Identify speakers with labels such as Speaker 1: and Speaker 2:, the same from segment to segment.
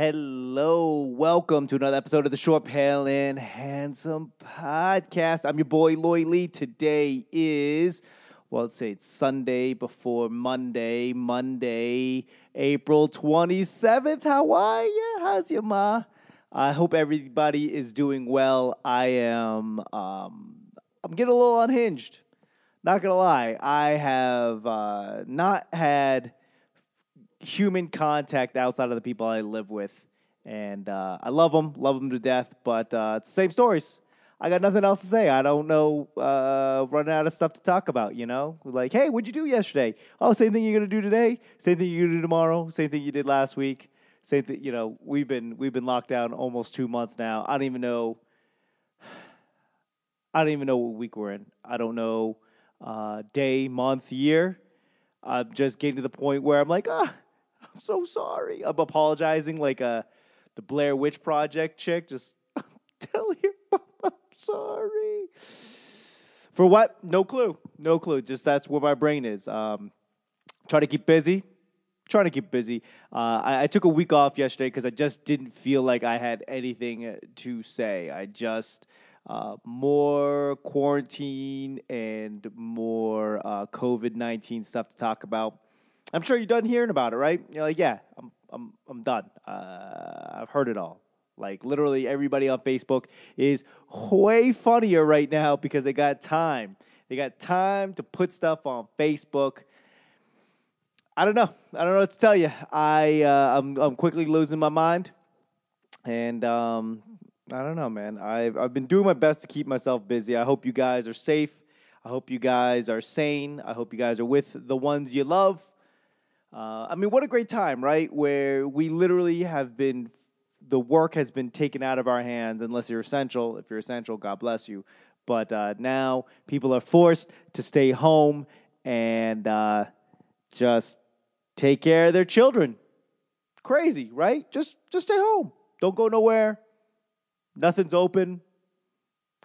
Speaker 1: Hello, welcome to another episode of the Short Pale and Handsome Podcast. I'm your boy Lloyd Lee. Today is, well, let's say it's Sunday before Monday, Monday, April 27th. How are you? How's your ma? I hope everybody is doing well. I am, um, I'm getting a little unhinged. Not gonna lie, I have uh, not had human contact outside of the people I live with, and uh, I love them, love them to death. But uh, it's the same stories. I got nothing else to say. I don't know, uh, running out of stuff to talk about. You know, like, hey, what'd you do yesterday? Oh, same thing you're gonna do today. Same thing you're gonna do tomorrow. Same thing you did last week. Same thing. You know, we've been we've been locked down almost two months now. I don't even know. I don't even know what week we're in. I don't know uh, day, month, year. I'm just getting to the point where I'm like, ah, I'm so sorry. I'm apologizing like uh, the Blair Witch Project chick. Just tell your mom I'm sorry. For what? No clue. No clue. Just that's where my brain is. Um, try to keep busy. Trying to keep busy. Uh, I, I took a week off yesterday because I just didn't feel like I had anything to say. I just uh, more quarantine and more uh, COVID nineteen stuff to talk about. I'm sure you're done hearing about it, right? You're like, yeah, I'm, I'm, I'm done. Uh, I've heard it all. Like literally everybody on Facebook is way funnier right now because they got time. They got time to put stuff on Facebook. I don't know. I don't know what to tell you. I uh, I'm I'm quickly losing my mind, and um, I don't know, man. I've I've been doing my best to keep myself busy. I hope you guys are safe. I hope you guys are sane. I hope you guys are with the ones you love. Uh, I mean, what a great time, right? Where we literally have been, the work has been taken out of our hands, unless you're essential. If you're essential, God bless you. But uh, now people are forced to stay home and uh, just take care of their children. Crazy, right? Just just stay home. Don't go nowhere. Nothing's open.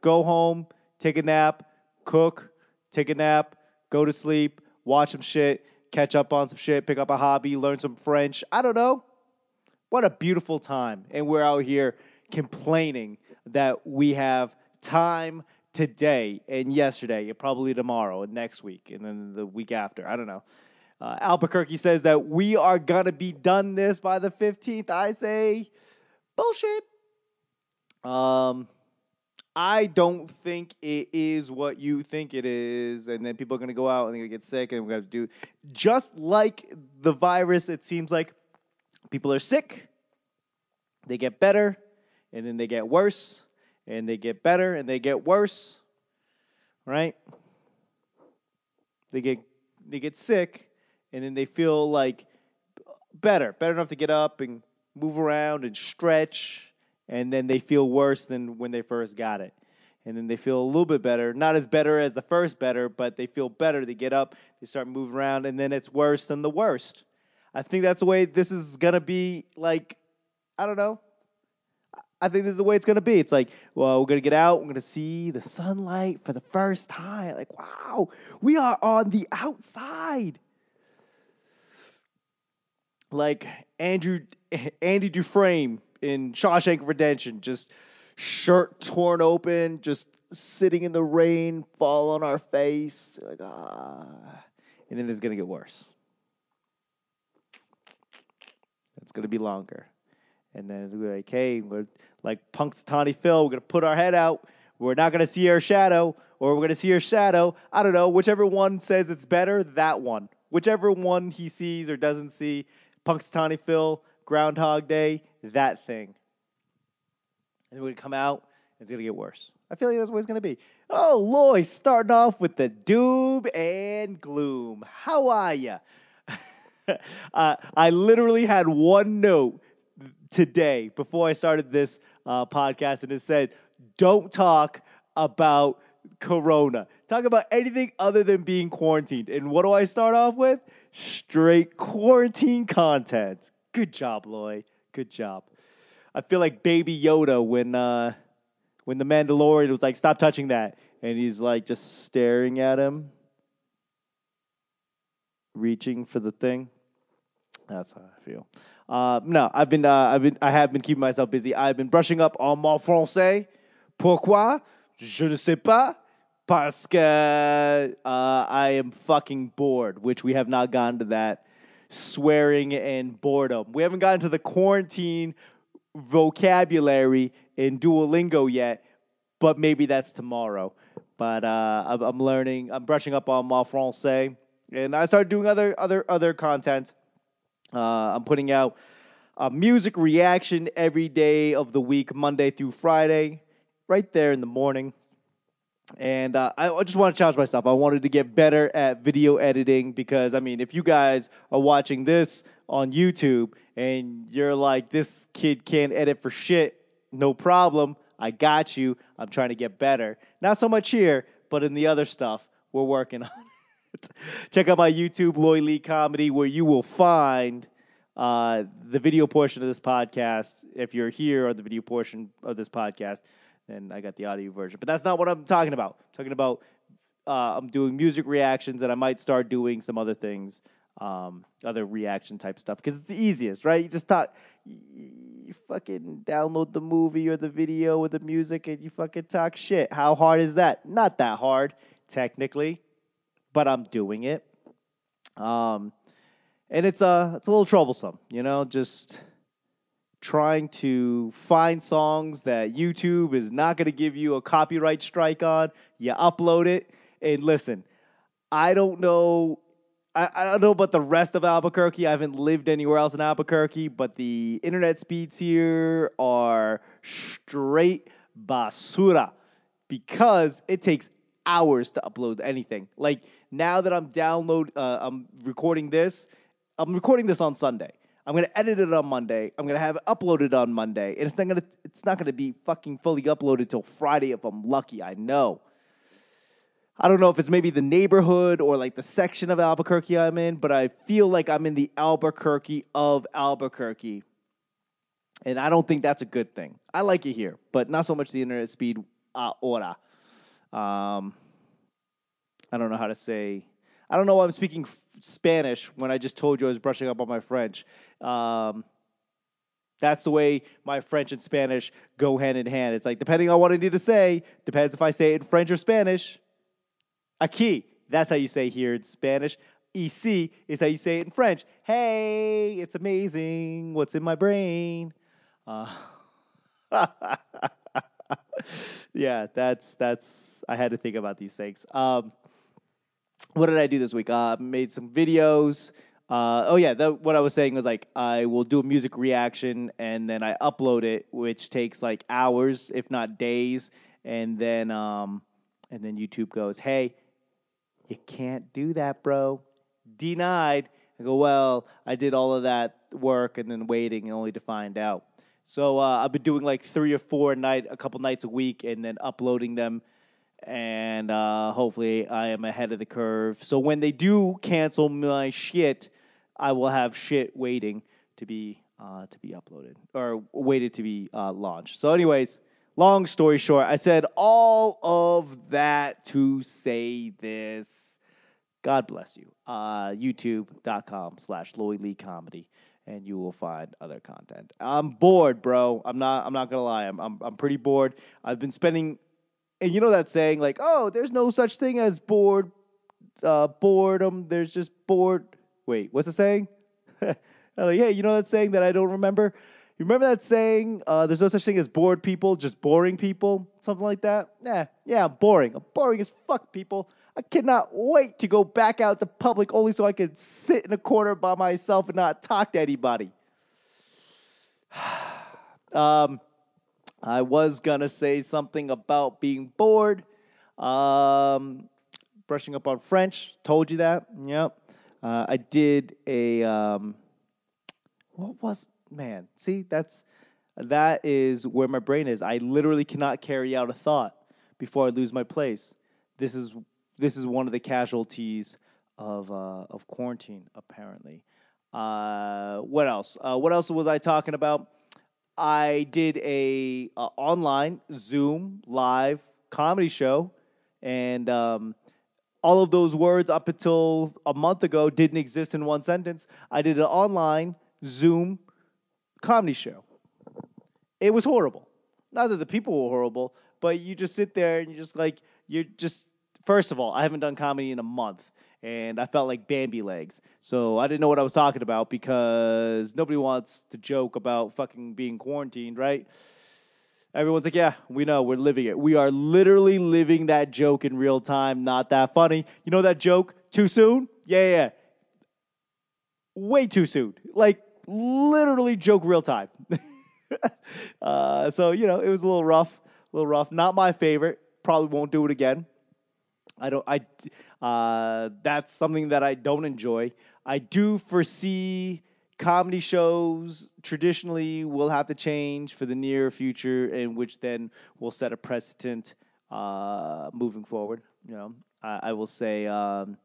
Speaker 1: Go home, take a nap, cook, take a nap, go to sleep, watch some shit, catch up on some shit, pick up a hobby, learn some French. I don't know. What a beautiful time. And we're out here complaining that we have time today and yesterday and probably tomorrow and next week and then the week after. I don't know. Uh, Albuquerque says that we are going to be done this by the 15th. I say bullshit. Um, I don't think it is what you think it is, and then people are gonna go out and they're gonna get sick, and we're gonna do just like the virus. It seems like people are sick, they get better, and then they get worse, and they get better, and they get worse. Right? They get they get sick, and then they feel like better, better enough to get up and move around and stretch and then they feel worse than when they first got it. And then they feel a little bit better, not as better as the first better, but they feel better. They get up, they start moving around, and then it's worse than the worst. I think that's the way this is gonna be. Like, I don't know. I think this is the way it's gonna be. It's like, well, we're gonna get out, we're gonna see the sunlight for the first time. Like, wow, we are on the outside. Like Andrew, Andy Dufresne in Shawshank Redemption, just shirt torn open, just sitting in the rain, fall on our face, like ah, and then it's gonna get worse. It's gonna be longer, and then we're like, hey, we're like Punxsutawney Phil. We're gonna put our head out. We're not gonna see our shadow, or we're gonna see our shadow. I don't know. Whichever one says it's better, that one. Whichever one he sees or doesn't see, Punxsutawney Phil, Groundhog Day, that thing. And then we come out, it's going to get worse. I feel like that's what it's going to be. Oh, Lloyd, starting off with the doom and gloom. How are you? uh, I literally had one note today before I started this uh, podcast, and it said, Don't talk about Corona. Talk about anything other than being quarantined. And what do I start off with? Straight quarantine content. Good job, Lloyd. Good job. I feel like Baby Yoda when uh, when the Mandalorian was like, "Stop touching that," and he's like just staring at him, reaching for the thing. That's how I feel. Uh, no, I've been, uh, I've been, I have been keeping myself busy. I've been brushing up on mon français. Pourquoi? Je ne sais pas. Parce que uh, I am fucking bored, which we have not gotten to that swearing and boredom. We haven't gotten to the quarantine vocabulary in Duolingo yet, but maybe that's tomorrow. But uh, I'm, learning. I'm brushing up on mon français, and I started doing other other other content. Uh, I'm putting out a music reaction every day of the week, Monday through Friday, right there in the morning. And uh, I just want to challenge myself. I wanted to get better at video editing because, I mean, if you guys are watching this on YouTube and you're like, this kid can't edit for shit, no problem. I got you. I'm trying to get better. Not so much here, but in the other stuff, we're working on it. Check out my YouTube, Lloyd Lee Comedy, where you will find uh, the video portion of this podcast. If you're here or the video portion of this podcast, then I got the audio version. But that's not what I'm talking about. I'm talking about uh, I'm doing music reactions, and I might start doing some other things, um, other reaction type stuff, because it's the easiest, right? You just talk, you fucking download the movie or the video or the music, and you fucking talk shit. How hard is that? Not that hard, technically, but I'm doing it. Um, and it's a it's a little troublesome, you know, just trying to find songs that YouTube is not going to give you a copyright strike on. You upload it, and listen, I don't know. I, I don't know about the rest of Albuquerque. I haven't lived anywhere else in Albuquerque, but the internet speeds here are straight basura because it takes hours to upload anything. Like now that I'm download, uh, I'm recording this. I'm recording this on Sunday. I'm gonna edit it on Monday. I'm gonna have it uploaded on Monday, and it's not gonna it's not gonna be fucking fully uploaded till Friday if I'm lucky. I know. I don't know if it's maybe the neighborhood or like the section of Albuquerque I'm in, but I feel like I'm in the Albuquerque of Albuquerque. And I don't think that's a good thing. I like it here, but not so much the internet speed ahora. Um, I don't know how to say. I don't know why I'm speaking f- Spanish when I just told you I was brushing up on my French. Um, that's the way my French and Spanish go hand in hand. It's like depending on what I need to say, depends if I say it in French or Spanish. Aquí, that's how you say here in Spanish. Ici is how you say it in French. Hey, it's amazing what's in my brain. Uh, yeah, that's that's. I had to think about these things. Um, what did I do this week? Uh, made some videos. Uh, oh yeah, the, what I was saying was like I will do a music reaction and then I upload it, which takes like hours, if not days, and then um, and then YouTube goes, "Hey, you can't do that, bro. Denied." I go, "Well, I did all of that work and then waiting only to find out." So uh, I've been doing like three or four night, a couple nights a week, and then uploading them and uh, hopefully I am ahead of the curve. So when they do cancel my shit, I will have shit waiting to be uh, to be uploaded or waited to be uh, launched. So, anyways, long story short, I said all of that to say this. God bless you. Uh, YouTube.com slash Lloyd Lee Comedy, and you will find other content. I'm bored, bro. I'm not. I'm not gonna lie. I'm. I'm. I'm pretty bored. I've been spending and you know that saying like, "Oh, there's no such thing as bored, uh, boredom. There's just bored." Wait, what's the saying? like, hey, you know that saying that I don't remember? You remember that saying? Uh, there's no such thing as bored people, just boring people, something like that. Yeah, yeah, I'm boring. I'm boring as fuck, people. I cannot wait to go back out to public only so I can sit in a corner by myself and not talk to anybody. um, I was gonna say something about being bored. Um, brushing up on French. Told you that. Yep. Uh, I did a. Um, what was man? See, that's that is where my brain is. I literally cannot carry out a thought before I lose my place. This is this is one of the casualties of uh, of quarantine. Apparently. Uh, what else? Uh, what else was I talking about? I did a, online Zoom live comedy show, and um, all of those words up until a month ago didn't exist in one sentence. I did an online Zoom comedy show. It was horrible. Not that the people were horrible, but you just sit there and you're just like you're just first of all, I haven't done comedy in a month and I felt like Bambi legs. So I didn't know what I was talking about because nobody wants to joke about fucking being quarantined, right? Everyone's like, yeah, we know, we're living it. We are literally living that joke in real time. Not that funny. You know that joke? Too soon? Yeah, yeah. Way too soon. Like, literally joke real time. uh, so, you know, it was a little rough. A little rough. Not my favorite. Probably won't do it again. I don't. I. Uh, that's something that I don't enjoy. I do foresee comedy shows traditionally will have to change for the near future, in which then will set a precedent uh, moving forward. You know, I, I will say um,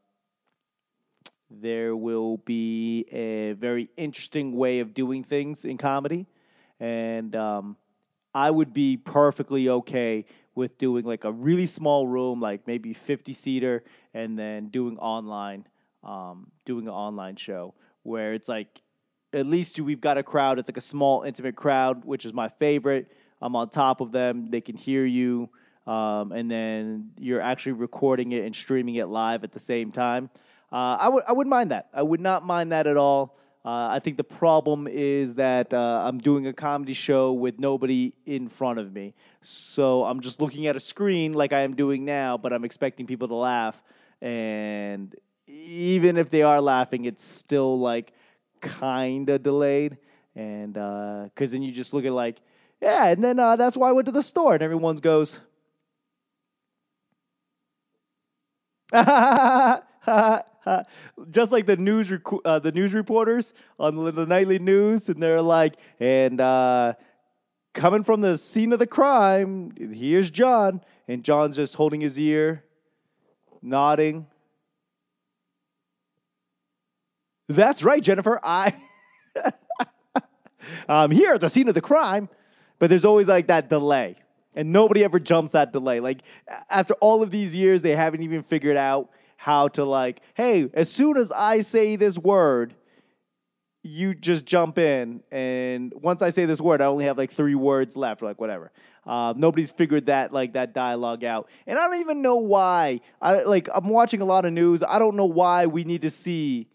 Speaker 1: there will be a very interesting way of doing things in comedy, and um, I would be perfectly okay with doing like a really small room, like maybe fifty seater, and then doing online, um, doing an online show where it's like at least we've got a crowd. It's like a small, intimate crowd, which is my favorite. I'm on top of them. They can hear you. Um, and then you're actually recording it and streaming it live at the same time. Uh, I would I wouldn't mind that. I would not mind that at all. Uh, I think the problem is that uh, I'm doing a comedy show with nobody in front of me, so I'm just looking at a screen like I am doing now, but I'm expecting people to laugh, and even if they are laughing, it's still like kind of delayed, and because uh, then you just look at like, yeah, and then uh, that's why I went to the store, and everyone goes, just like the news rec- uh, the news reporters on the, the, nightly news, and they're like, and uh, coming from the scene of the crime, here's John, and John's just holding his ear, nodding That's right, Jennifer. I I'm here at the scene of the crime, but there's always like that delay. And nobody ever jumps that delay. Like after all of these years, they haven't even figured out how to like, hey, as soon as I say this word, you just jump in. And once I say this word, I only have like three words left, like whatever. Uh, nobody's figured that like that dialogue out, and I don't even know why. I like I'm watching a lot of news. I don't know why we need to see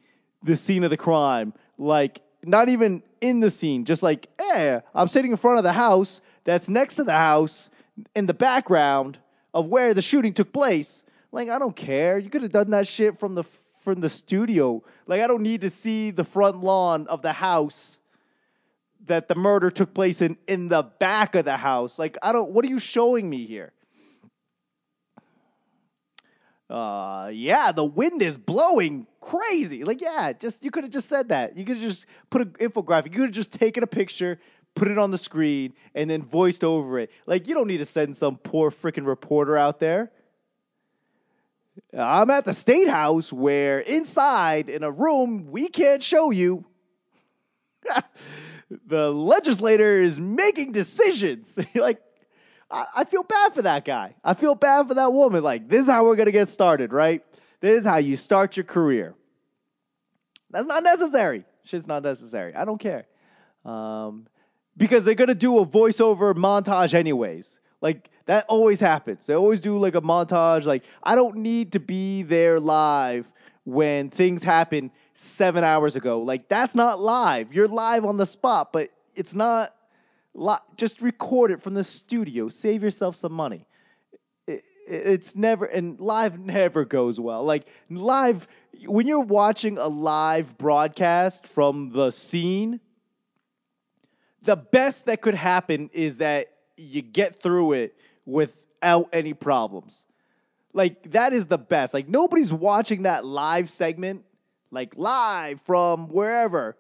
Speaker 1: the scene of the crime. Like, not even in the scene, just like, eh, I'm sitting in front of the house that's next to the house in the background of where the shooting took place. Like, I don't care. You could have done that shit from the from the studio. Like, I don't need to see the front lawn of the house that the murder took place in in the back of the house. Like, I don't. What are you showing me here? uh, yeah, the wind is blowing crazy. Like, yeah, just you could have just said that. You could have just put an infographic. You could have just taken a picture, put it on the screen, and then voiced over it. Like, you don't need to send some poor freaking reporter out there. I'm at the state house where inside in a room we can't show you. the legislator is making decisions. like, I, feel bad for that guy. I feel bad for that woman. Like, this is how we're going to get started, right? This is how you start your career. That's not necessary. Shit's not necessary. I don't care. Um, because they're going to do a voiceover montage, anyways. Like, that always happens. They always do like a montage. Like, I don't need to be there live when things happen seven hours ago. Like, that's not live. You're live on the spot, but it's not just record it from the studio. Save yourself some money. it's never and live never goes well. Like live when you're watching a live broadcast from the scene, the best that could happen is that you get through it without any problems. Like that is the best. Like nobody's watching that live segment like live from wherever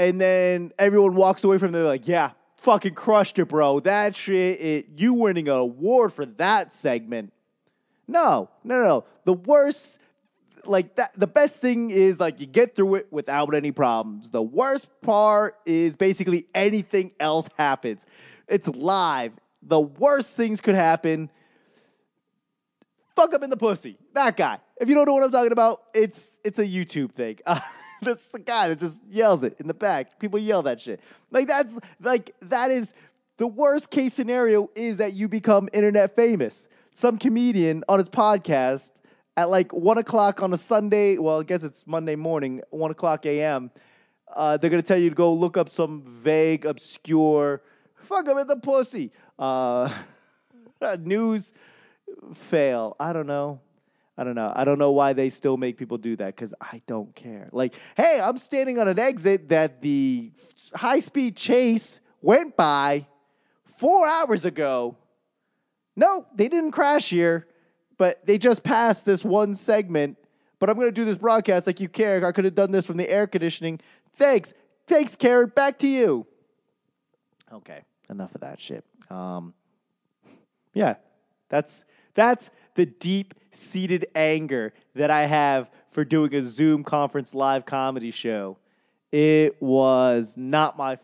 Speaker 1: and then everyone walks away from there like, yeah, fucking crushed it, bro. That shit, it, you winning an award for that segment. No, no, no. The worst, like that, the best thing is like you get through it without any problems. The worst part is basically anything else happens. It's live. The worst things could happen. Fuck him in the pussy. That guy. If you don't know what I'm talking about, it's it's a YouTube thing. Uh, that's a guy that just yells it in the back. People yell that shit. Like that's like that is the worst case scenario is that you become internet famous. Some comedian on his podcast at like one o'clock on a Sunday. Well, I guess it's Monday morning, one o'clock a.m. Uh, they're gonna tell you to go look up some vague, obscure, fuck him in the pussy uh, news fail. I don't know. I don't know. I don't know why they still make people do that because I don't care. Like, hey, I'm standing on an exit that the high speed chase went by four hours ago. No, they didn't crash here, but they just passed this one segment. But I'm going to do this broadcast like you care. I could have done this from the air conditioning. Thanks. Thanks, Karen. Back to you. Okay, enough of that shit. Um, yeah, that's that's the deep seated anger that I have for doing a Zoom conference live comedy show. It was not my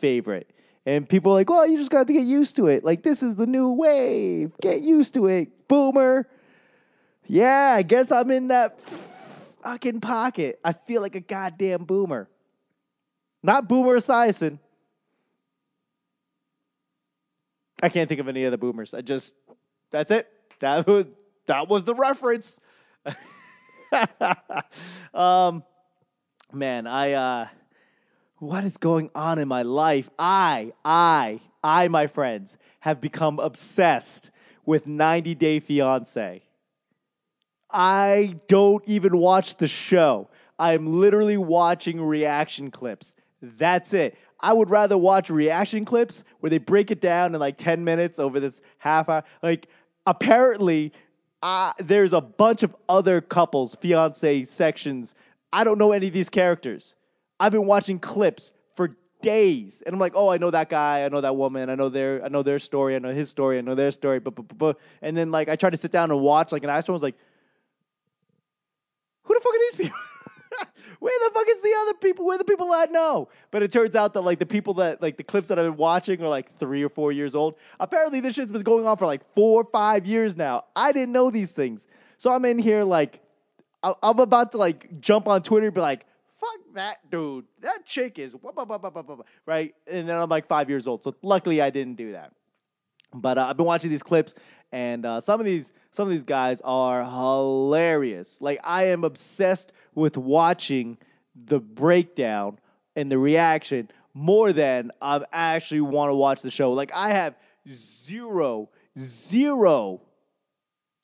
Speaker 1: favorite. And people are like, well, you just got to get used to it. Like, this is the new wave. Get used to it, boomer. Yeah, I guess I'm in that fucking pocket. I feel like a goddamn boomer. Not Boomer Esiason. I can't think of any other boomers. I just, that's it. That was that was the reference. um, man, I uh, what is going on in my life? I, I, I, my friends, have become obsessed with 90 Day Fiance. I don't even watch the show. I'm literally watching reaction clips. That's it. I would rather watch reaction clips where they break it down in like 10 minutes over this half hour. Like, apparently, uh, there's a bunch of other couples, fiance sections. I don't know any of these characters. I've been watching clips for days, and I'm like, oh, I know that guy, I know that woman, I know their, I know their story, I know his story, I know their story, but, but, but, and then like I tried to sit down and watch, like, and I was like, who the fuck are these people? Where the fuck is the other people? Where the people I know? But it turns out that like the people that like the clips that I've been watching are like three or four years old. Apparently this shit's been going on for like four or five years now. I didn't know these things. So I'm in here like I'm about to like jump on Twitter and be like, fuck that dude. That chick is right. And then I'm like five years old. So luckily I didn't do that. But uh, I've been watching these clips, and uh, some of these some of these guys are hilarious. Like I am obsessed with watching the breakdown and the reaction more than I actually want to watch the show. Like I have zero, zero,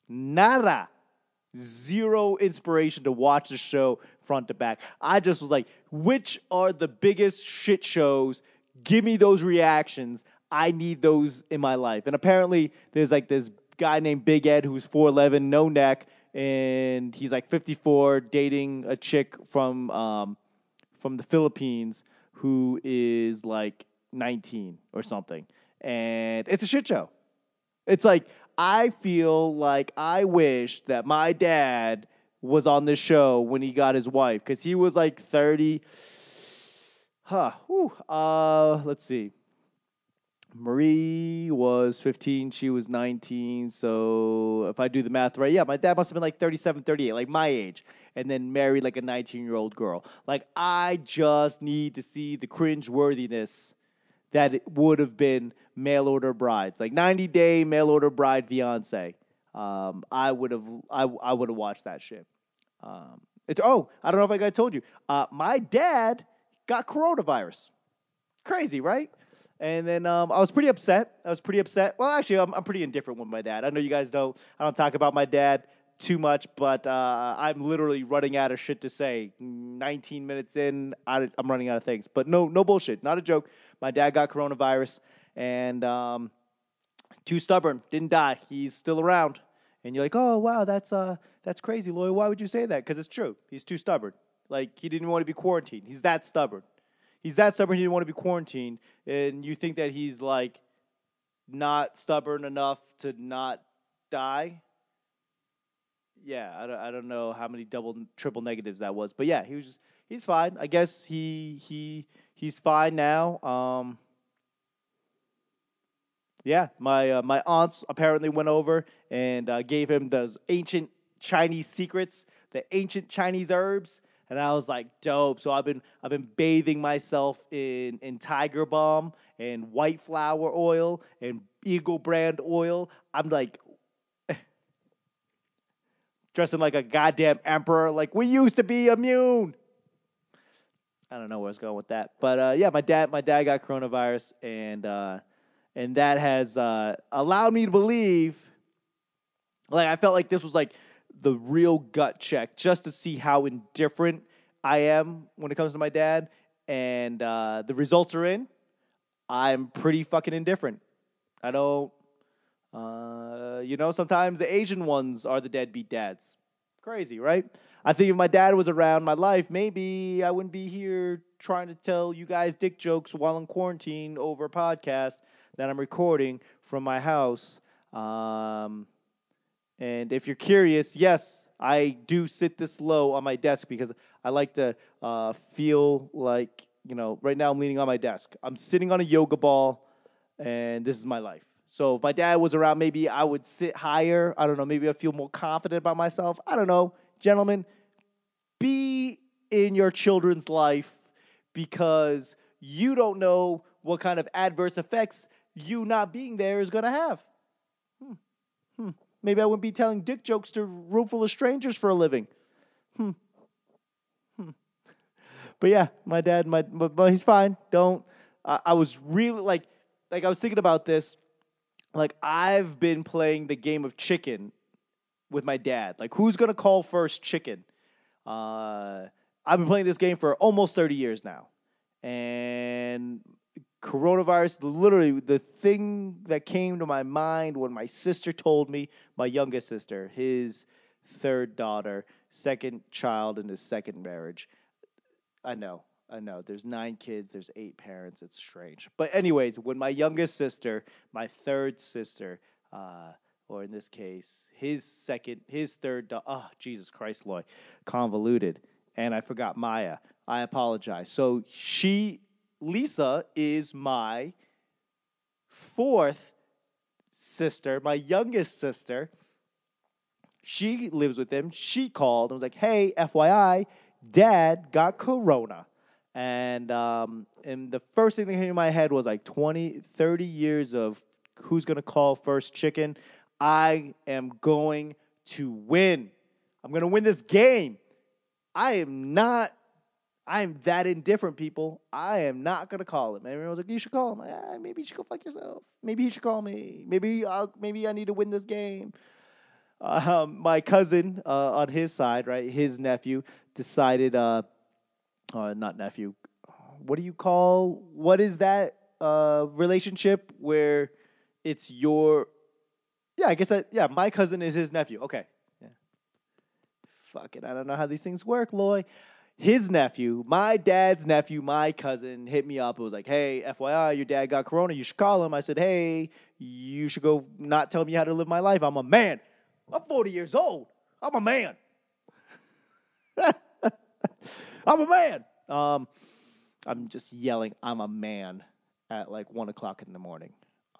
Speaker 1: nada, zero inspiration to watch the show front to back. I just was like, which are the biggest shit shows? Give me those reactions. I need those in my life. And apparently, there's like this guy named Big Ed who's 4'11, no neck, and he's like 54, dating a chick from um, from the Philippines who is like 19 or something. And it's a shit show. It's like I feel like I wish that my dad was on this show when he got his wife because he was like 30. Huh. Whew, uh, let's see. Marie was 15, she was 19. So if I do the math right, yeah, my dad must have been like 37, 38, like my age, and then married like a 19 year old girl. Like, I just need to see the cringe worthiness that it would have been mail order brides, like 90 day mail order bride fiance. Um, I would have, I, I would have watched that shit. Um, it's oh, I don't know if I told you. Uh, my dad got coronavirus. Crazy, right? And then um, I was pretty upset. I was pretty upset. Well, actually, I'm, I'm pretty indifferent with my dad. I know you guys don't. I don't talk about my dad too much, but uh, I'm literally running out of shit to say. 19 minutes in, I, am running out of things. But no, no bullshit. Not a joke. My dad got coronavirus, and um, too stubborn. Didn't die. He's still around. And you're like, oh wow, that's uh, that's crazy, Lloyd. Why would you say that? Because it's true. He's too stubborn. Like he didn't want to be quarantined. He's that stubborn he's that stubborn he didn't want to be quarantined, and you think that he's like not stubborn enough to not die. Yeah, I don't, I don't know how many double triple negatives that was, but yeah, he was just, he's fine. I guess he he he's fine now. Um, Yeah, my uh, my aunts apparently went over and uh, gave him those ancient Chinese secrets, the ancient Chinese herbs, and I was like, dope. So I've been I've been bathing myself in in Tiger Balm and white flower oil and Eagle brand oil. I'm like dressing like a goddamn emperor. Like we used to be immune. I don't know where I was going with that, but uh, yeah, my dad my dad got coronavirus and. Uh, and that has uh, allowed me to believe. Like I felt like this was like the real gut check, just to see how indifferent I am when it comes to my dad, and uh, the results are in. I'm pretty fucking indifferent. I don't. Uh, you know, sometimes the Asian ones are the deadbeat dads. Crazy, right? I think if my dad was around my life, maybe I wouldn't be here trying to tell you guys dick jokes while in quarantine over a podcast that I'm recording from my house. Um, and if you're curious, yes, I do sit this low on my desk because I like to uh, feel like, you know, right now I'm leaning on my desk. I'm sitting on a yoga ball, and this is my life. So if my dad was around, maybe I would sit higher. I don't know. Maybe I feel more confident about myself. I don't know. Gentlemen, be in your children's life because you don't know what kind of adverse effects you not being there is going to have. Hmm. Hmm. Maybe I wouldn't be telling dick jokes to a room full of strangers for a living. Hmm. Hmm. But yeah, my dad, my but, but he's fine. Don't. I, was really like, like I was thinking about this. Like I've been playing the game of chicken with my dad. Like who's gonna call first chicken? Uh, I've been playing this game for almost thirty years now, and coronavirus, literally the thing that came to my mind when my sister told me, my youngest sister, his third daughter, second child in his second marriage. I know, I know. There's nine kids, there's eight parents. It's strange. But, anyways, when my youngest sister, my third sister, uh, or in this case, his second, his third, do- oh, Jesus Christ, Lloyd, convoluted. And I forgot Maya. I apologize. So she Lisa is my fourth sister, my youngest sister. She lives with him. She called and was like, "Hey, FYI, Dad got corona." And um, and the first thing that came to my head was like 20, 30 years of who's gonna call first chicken. I am going to win. I'm gonna win this game. I am not I'm that indifferent, people. I am not gonna call him. Everyone was like, "You should call him." Like, ah, maybe you should go fuck yourself. Maybe he should call me. Maybe I'll, maybe I need to win this game. Um, my cousin uh, on his side, right, his nephew decided, uh, uh, not nephew. What do you call? What is that uh, relationship where it's your? Yeah, I guess that. Yeah, my cousin is his nephew. Okay. Yeah. Fuck it. I don't know how these things work, Loy his nephew, my dad's nephew, my cousin, hit me up. It was like, hey, FYI, your dad got corona. You should call him. I said, hey, you should go not tell me how to live my life. I'm a man. I'm 40 years old. I'm a man. I'm a man. Um, I'm just yelling, I'm a man at like one o'clock in the morning.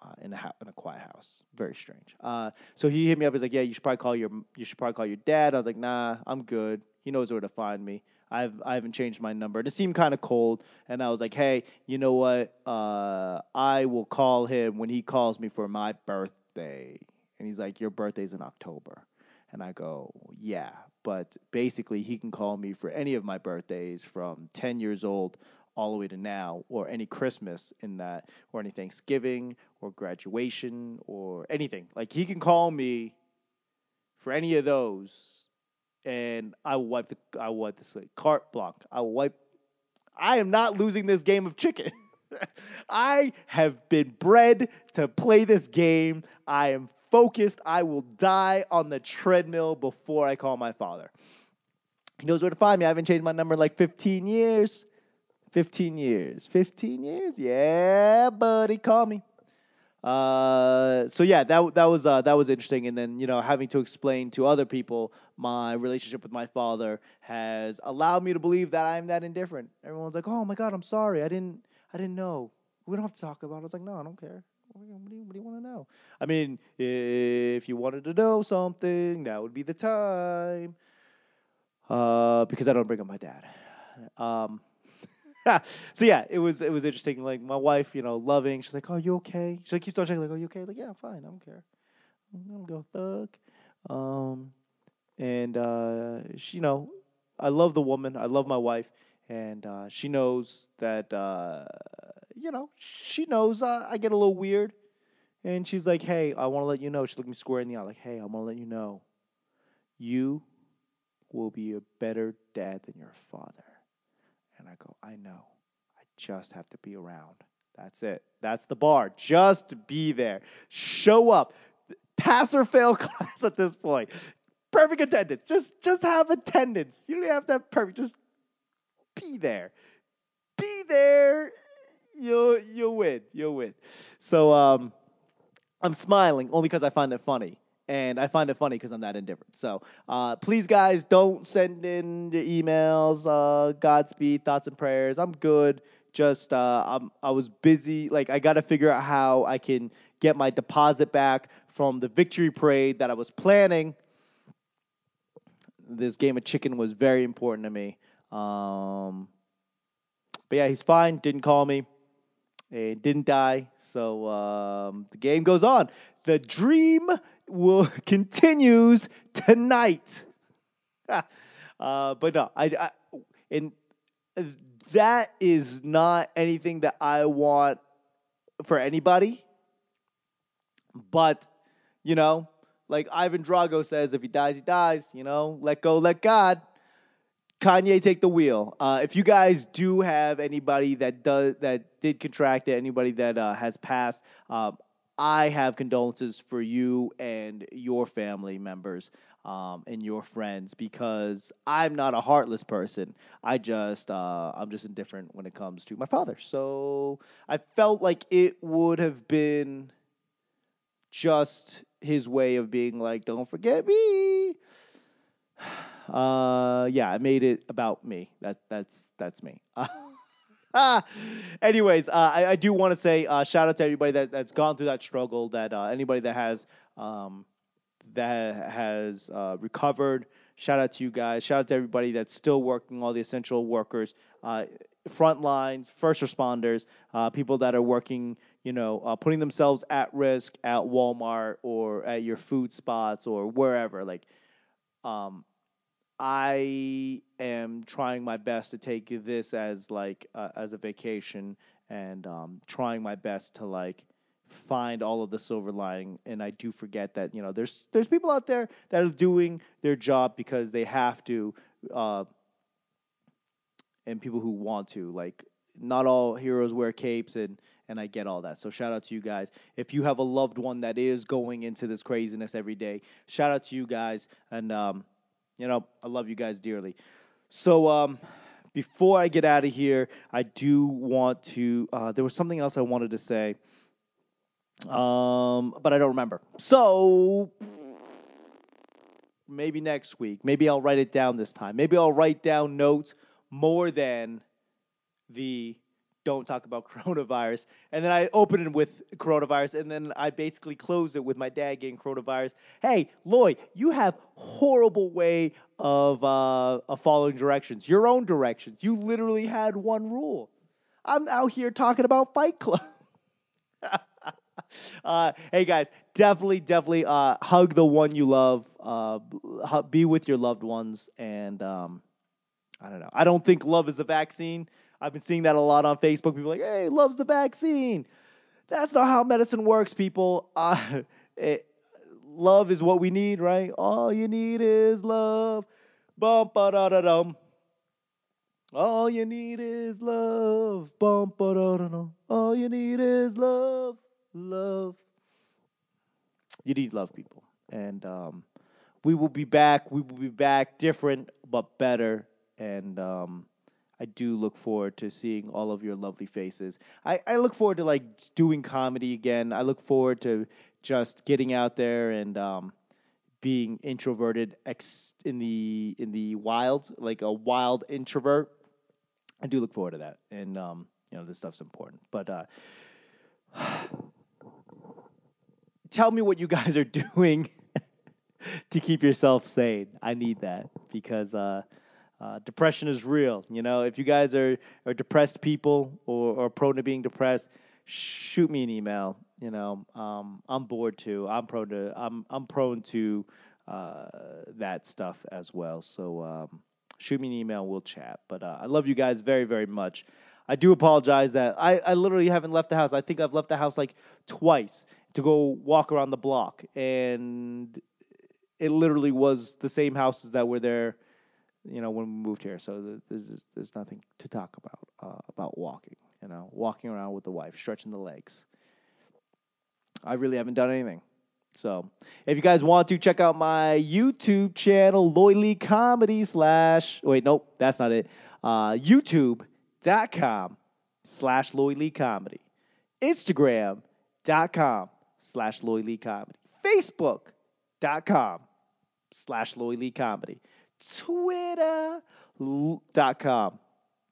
Speaker 1: Uh, in a in a quiet house, very strange. Uh, so he hit me up. He's like, "Yeah, you should probably call your you should probably call your dad." I was like, "Nah, I'm good. He knows where to find me." I've I haven't changed my number. And it seemed kind of cold, and I was like, hey, you know what? Uh, I will call him when he calls me for my birthday. And he's like, your birthday's in October. And I go, yeah, but basically he can call me for any of my birthdays from 10 years old all the way to now, or any Christmas in that, or any Thanksgiving, or graduation, or anything. Like he can call me for any of those and I will wipe the I will wipe slate. carte blanche. I will wipe. I am not losing this game of chicken. I have been bred to play this game. I am focused. I will die on the treadmill before I call my father. He knows where to find me. I haven't changed my number in like 15 years. 15 years. 15 years? Yeah, buddy, call me. Uh, so yeah, that that was uh, that was interesting, and then you know having to explain to other people my relationship with my father has allowed me to believe that I'm that indifferent. Everyone's like, "Oh my god, I'm sorry, I didn't I didn't know. We don't have to talk about." it. I was like, "No, I don't care. What do you, you want to know? I mean, if you wanted to know something, now would be the time. Uh, because I don't bring up my dad. Um, so yeah, it was it was interesting. Like my wife, you know, loving. She's like, "Oh, you okay?" She like, keeps on checking. Like, "Oh, you okay?" Like, "Yeah, I'm fine. I don't care. I don't go fuck." Um, and uh, she, you know, I love the woman. I love my wife, and uh, she knows that. Uh, you know, she knows uh, I get a little weird, and she's like, "Hey, I want to let you know." She looked me square in the eye, like, "Hey, I want to let you know, you will be a better dad than your father." And I go, I know. I just have to be around. That's it. That's the bar. Just be there. Show up. Pass or fail class at this point. Perfect attendance. Just just have attendance. You don't have to have perfect. Just be there. Be there. You'll you'll win. You'll win. So um I'm smiling only because I find it funny and I find it funny because I'm that indifferent. So uh, please, guys, don't send in your emails. Uh, Godspeed, thoughts and prayers. I'm good. Just uh, I'm, I was busy. Like I got to figure out how I can get my deposit back from the victory parade that I was planning. This game of chicken was very important to me. Um, but yeah, he's fine. Didn't call me. And didn't die. So um, the game goes on. The dream will continues tonight. uh, but no, I, I and that is not anything that I want for anybody. But you know, like Ivan Drago says, if he dies, he dies. You know, let go, let God. Kanye take the wheel. Uh, if you guys do have anybody that does that did contract it, anybody that uh, has passed, uh, I have condolences for you and your family members um, and your friends because I'm not a heartless person. I just uh, I'm just indifferent when it comes to my father. So I felt like it would have been just his way of being like, "Don't forget me." Uh, yeah, I made it about me. That that's that's me. Anyways, uh, I, I, do want to say uh, shout out to everybody that, that's gone through that struggle. That uh, anybody that has um, that has uh, recovered. Shout out to you guys. Shout out to everybody that's still working. All the essential workers, uh, front lines, first responders, uh, people that are working. You know, putting themselves at risk at Walmart or at your food spots or wherever. Like, um, I am trying my best to take this as like uh, as a vacation and um, trying my best to like find all of the silver lining and I do forget that you know there's there's people out there that are doing their job because they have to uh, and people who want to like not all heroes wear capes and and I get all that. So shout out to you guys. If you have a loved one that is going into this craziness every day, shout out to you guys and um, you know, I love you guys dearly. So, um, before I get out of here, I do want to. Uh, there was something else I wanted to say, um, but I don't remember. So maybe next week. Maybe I'll write it down this time. Maybe I'll write down notes more than the don't talk about coronavirus. And then I open it with coronavirus, and then I basically close it with my dad getting coronavirus. Hey, Lloyd, you have horrible way of, uh, of following directions, your own directions. You literally had one rule. I'm out here talking about Fight Club. uh, hey guys, definitely, definitely uh, hug the one you love. Uh, be with your loved ones, and um, I don't know. I don't think love is the vaccine. I've been seeing that a lot on Facebook. People like, hey, loves the vaccine. That's not how medicine works, people. Uh, it, love is what we need, right? All you need is love. Bum ba da da dum. All you need is love. Bum ba da da dum. All you need is love. Love. You need love, people. And um, we will be back. We will be back different, but better. And um, I do look forward to seeing all of your lovely faces. I, I look forward to like doing comedy again. I look forward to just getting out there and um, being introverted ex- in the in the wild, like a wild introvert. I do look forward to that, and um, you know this stuff's important. But uh, tell me what you guys are doing to keep yourself sane. I need that because uh, uh, depression is real. You know, if you guys are, are depressed people or, or prone to being depressed, shoot me an email. You know, um, I'm bored too. I'm prone to I'm I'm prone to uh, that stuff as well. So um, shoot me an email. We'll chat. But uh, I love you guys very very much. I do apologize that I, I literally haven't left the house. I think I've left the house like twice to go walk around the block, and it literally was the same houses that were there, you know, when we moved here. So there's there's nothing to talk about uh, about walking. You know, walking around with the wife, stretching the legs. I really haven't done anything. So, if you guys want to check out my YouTube channel, Loy Comedy slash, wait, nope, that's not it. Uh, YouTube.com slash Loy Comedy. Instagram.com slash Loy Comedy. Facebook.com slash Loy Comedy. Twitter.com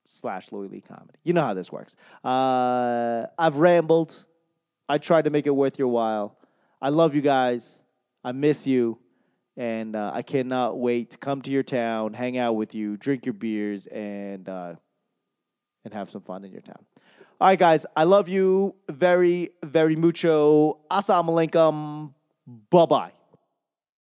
Speaker 1: slash Loy Comedy. You know how this works. Uh, I've rambled. I tried to make it worth your while. I love you guys. I miss you. And uh, I cannot wait to come to your town, hang out with you, drink your beers, and uh, and have some fun in your town. All right, guys. I love you very, very mucho. Assalamu alaikum. Bye bye.